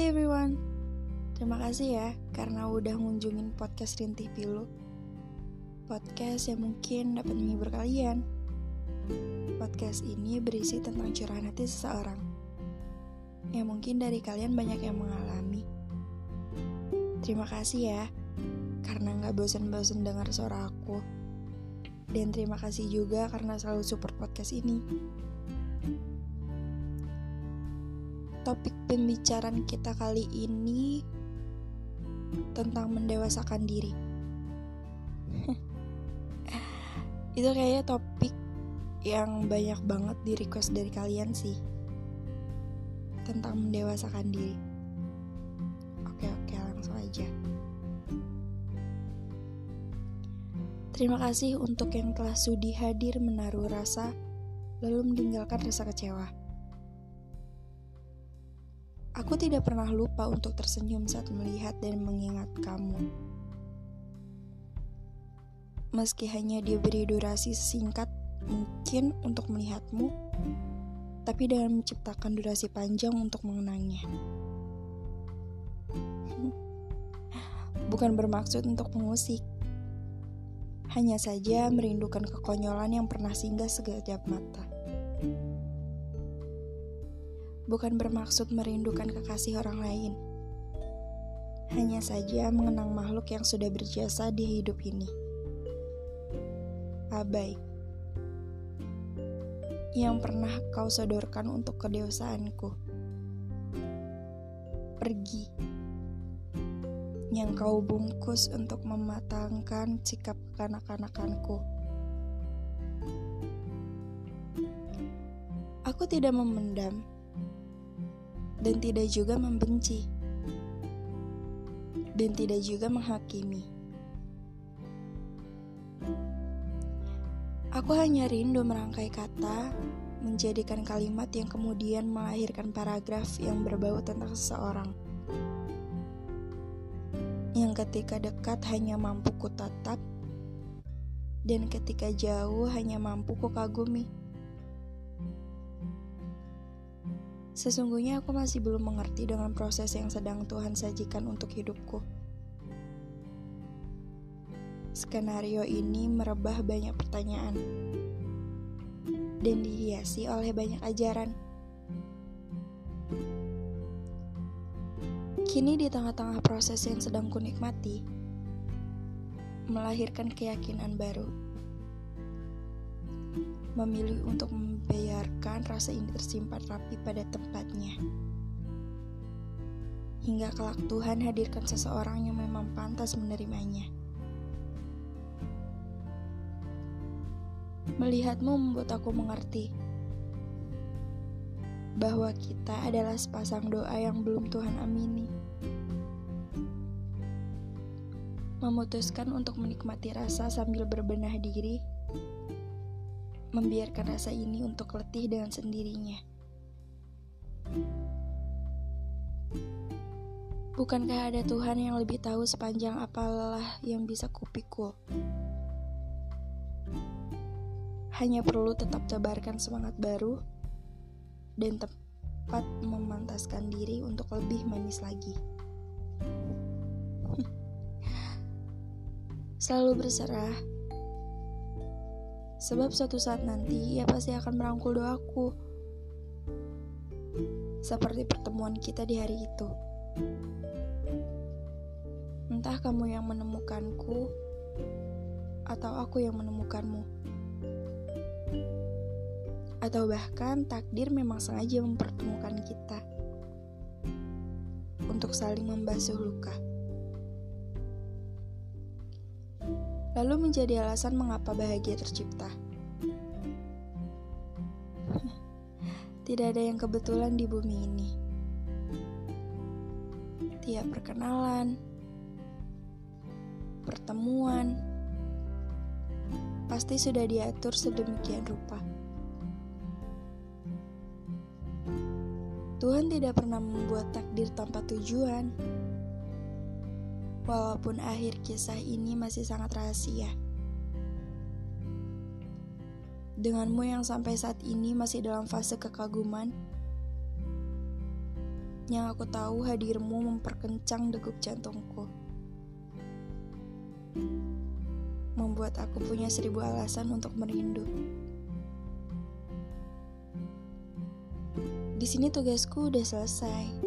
Hai everyone, terima kasih ya karena udah ngunjungin podcast Rintih Pilu. Podcast yang mungkin dapat menghibur kalian. Podcast ini berisi tentang curahan hati seseorang. Ya mungkin dari kalian banyak yang mengalami. Terima kasih ya, karena nggak bosan-bosan dengar suara aku. Dan terima kasih juga karena selalu support podcast ini. Topik pembicaraan kita kali ini tentang mendewasakan diri. Itu kayaknya topik yang banyak banget di request dari kalian sih. Tentang mendewasakan diri. Oke, oke, langsung aja. Terima kasih untuk yang telah sudi hadir menaruh rasa lalu meninggalkan rasa kecewa. Aku tidak pernah lupa untuk tersenyum saat melihat dan mengingat kamu. Meski hanya diberi durasi singkat mungkin untuk melihatmu, tapi dengan menciptakan durasi panjang untuk mengenangnya. Bukan bermaksud untuk mengusik, hanya saja merindukan kekonyolan yang pernah singgah sekejap mata bukan bermaksud merindukan kekasih orang lain. Hanya saja mengenang makhluk yang sudah berjasa di hidup ini. Abai. Yang pernah kau sodorkan untuk kedewasaanku. Pergi. Yang kau bungkus untuk mematangkan sikap kekanak-kanakanku. Aku tidak memendam dan tidak juga membenci, dan tidak juga menghakimi. Aku hanya rindu merangkai kata, menjadikan kalimat yang kemudian melahirkan paragraf yang berbau tentang seseorang. Yang ketika dekat hanya mampu kutatap, dan ketika jauh hanya mampu kukagumi. Sesungguhnya aku masih belum mengerti dengan proses yang sedang Tuhan sajikan untuk hidupku. Skenario ini merebah banyak pertanyaan dan dihiasi oleh banyak ajaran. Kini di tengah-tengah proses yang sedang kunikmati, melahirkan keyakinan baru. Memilih untuk membiarkan rasa ini tersimpan rapi pada tempatnya. Hingga kelak Tuhan hadirkan seseorang yang memang pantas menerimanya. Melihatmu membuat aku mengerti bahwa kita adalah sepasang doa yang belum Tuhan amini. Memutuskan untuk menikmati rasa sambil berbenah diri membiarkan rasa ini untuk letih dengan sendirinya. Bukankah ada Tuhan yang lebih tahu sepanjang apalah yang bisa kupikul? Hanya perlu tetap tebarkan semangat baru dan tepat memantaskan diri untuk lebih manis lagi. Selalu berserah Sebab suatu saat nanti ia pasti akan merangkul doaku. Seperti pertemuan kita di hari itu. Entah kamu yang menemukanku atau aku yang menemukanmu. Atau bahkan takdir memang sengaja mempertemukan kita untuk saling membasuh luka. Lalu menjadi alasan mengapa bahagia tercipta. Tidak ada yang kebetulan di bumi ini. Tiap perkenalan, pertemuan, pasti sudah diatur sedemikian rupa. Tuhan tidak pernah membuat takdir tanpa tujuan. Walaupun akhir kisah ini masih sangat rahasia. Denganmu yang sampai saat ini masih dalam fase kekaguman, Yang aku tahu hadirmu memperkencang degup jantungku. Membuat aku punya seribu alasan untuk merindu. Di sini tugasku udah selesai.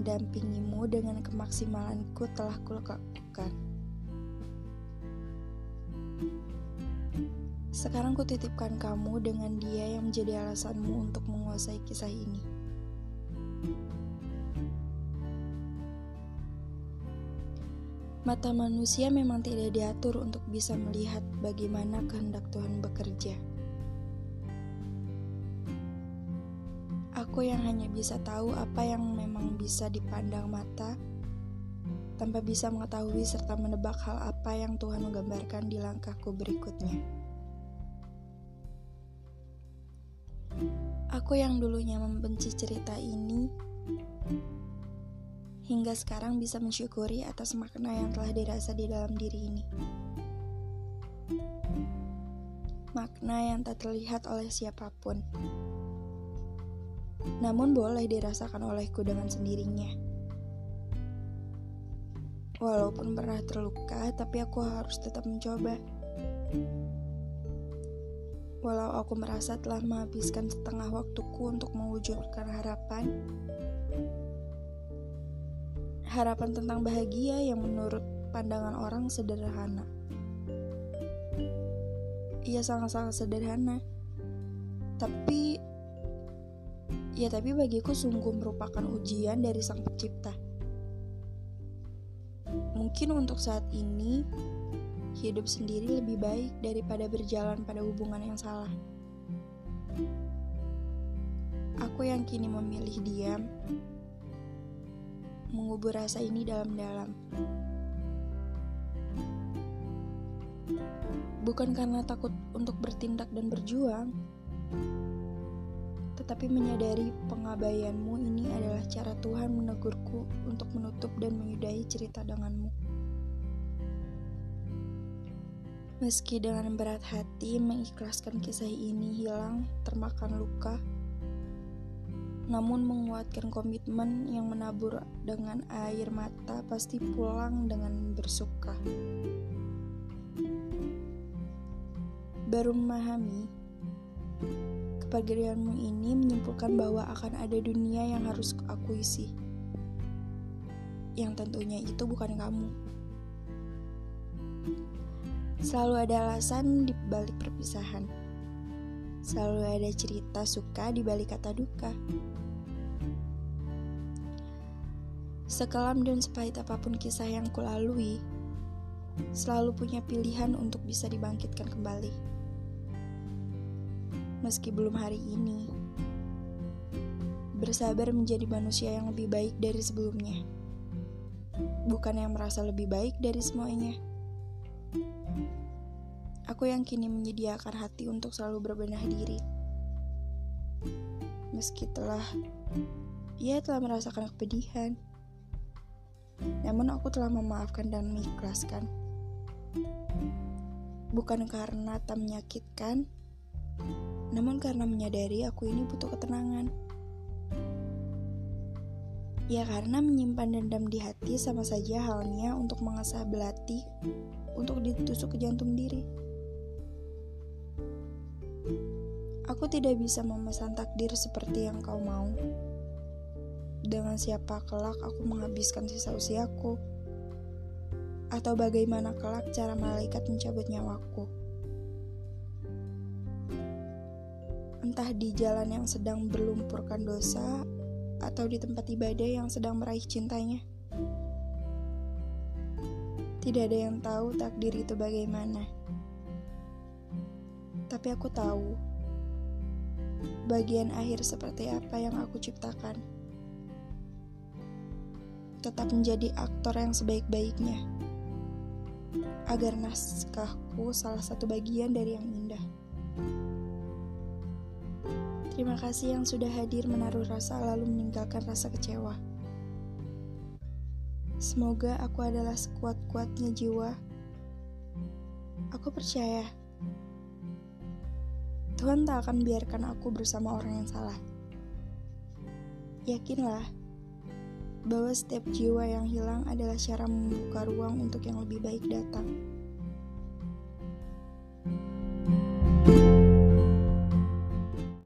Mendampingimu dengan kemaksimalanku telah kulakukan. Sekarang kutitipkan kamu dengan dia yang menjadi alasanmu untuk menguasai kisah ini. Mata manusia memang tidak diatur untuk bisa melihat bagaimana kehendak Tuhan bekerja. Aku yang hanya bisa tahu apa yang memang bisa dipandang mata, tanpa bisa mengetahui serta menebak hal apa yang Tuhan menggambarkan di langkahku berikutnya. Aku yang dulunya membenci cerita ini, hingga sekarang bisa mensyukuri atas makna yang telah dirasa di dalam diri ini. Makna yang tak terlihat oleh siapa pun, namun boleh dirasakan olehku dengan sendirinya. Walaupun pernah terluka, tapi aku harus tetap mencoba. Walau aku merasa telah menghabiskan setengah waktuku untuk mewujudkan harapan, harapan tentang bahagia yang menurut pandangan orang sederhana. Ia sangat-sangat sederhana, tapi ya, tapi bagiku sungguh merupakan ujian dari Sang Pencipta. Mungkin untuk saat ini hidup sendiri lebih baik daripada berjalan pada hubungan yang salah. Aku yang kini memilih diam, mengubur rasa ini dalam-dalam. Bukan karena takut untuk bertindak dan berjuang, tetapi menyadari pengabaianmu ini adalah cara Tuhan menegurku untuk menutup dan menyudahi cerita denganmu. Meski dengan berat hati mengikhlaskan kisah ini hilang termakan luka, namun menguatkan komitmen yang menabur dengan air mata pasti pulang dengan bersuka. Baru memahami, kepergianmu ini menyimpulkan bahwa akan ada dunia yang harus aku isi. Yang tentunya itu bukan kamu. Selalu ada alasan di balik perpisahan. Selalu ada cerita suka di balik kata duka. Sekelam dan sepahit apa pun kisah yang kulalui, selalu punya pilihan untuk bisa dibangkitkan kembali. Meski belum hari ini, bersabar menjadi manusia yang lebih baik dari sebelumnya. Bukan yang merasa lebih baik dari semuanya. Aku yang kini menyediakan hati untuk selalu berbenah diri. Meski telah, ia telah merasakan kepedihan. Namun aku telah memaafkan dan mengikhlaskan. Bukan karena tak menyakitkan, namun karena menyadari aku ini butuh ketenangan. Ya karena menyimpan dendam di hati sama saja halnya untuk mengasah belati untuk ditusuk ke jantung diri. Aku tidak bisa memesan takdir seperti yang kau mau. Dengan siapa kelak aku menghabiskan sisa usiaku? Atau bagaimana kelak cara malaikat mencabut nyawaku? Entah di jalan yang sedang berlumpurkan dosa atau di tempat ibadah yang sedang meraih cintanya. Tidak ada yang tahu takdir itu bagaimana. Tapi aku tahu bagian akhir seperti apa yang aku ciptakan. Tetap menjadi aktor yang sebaik-baiknya, agar naskahku salah satu bagian dari yang indah. Terima kasih yang sudah hadir menaruh rasa lalu meninggalkan rasa kecewa. Semoga aku adalah sekuat-kuatnya jiwa. Aku percaya Tuhan tak akan biarkan aku bersama orang yang salah. Yakinlah bahwa setiap jiwa yang hilang adalah cara membuka ruang untuk yang lebih baik datang.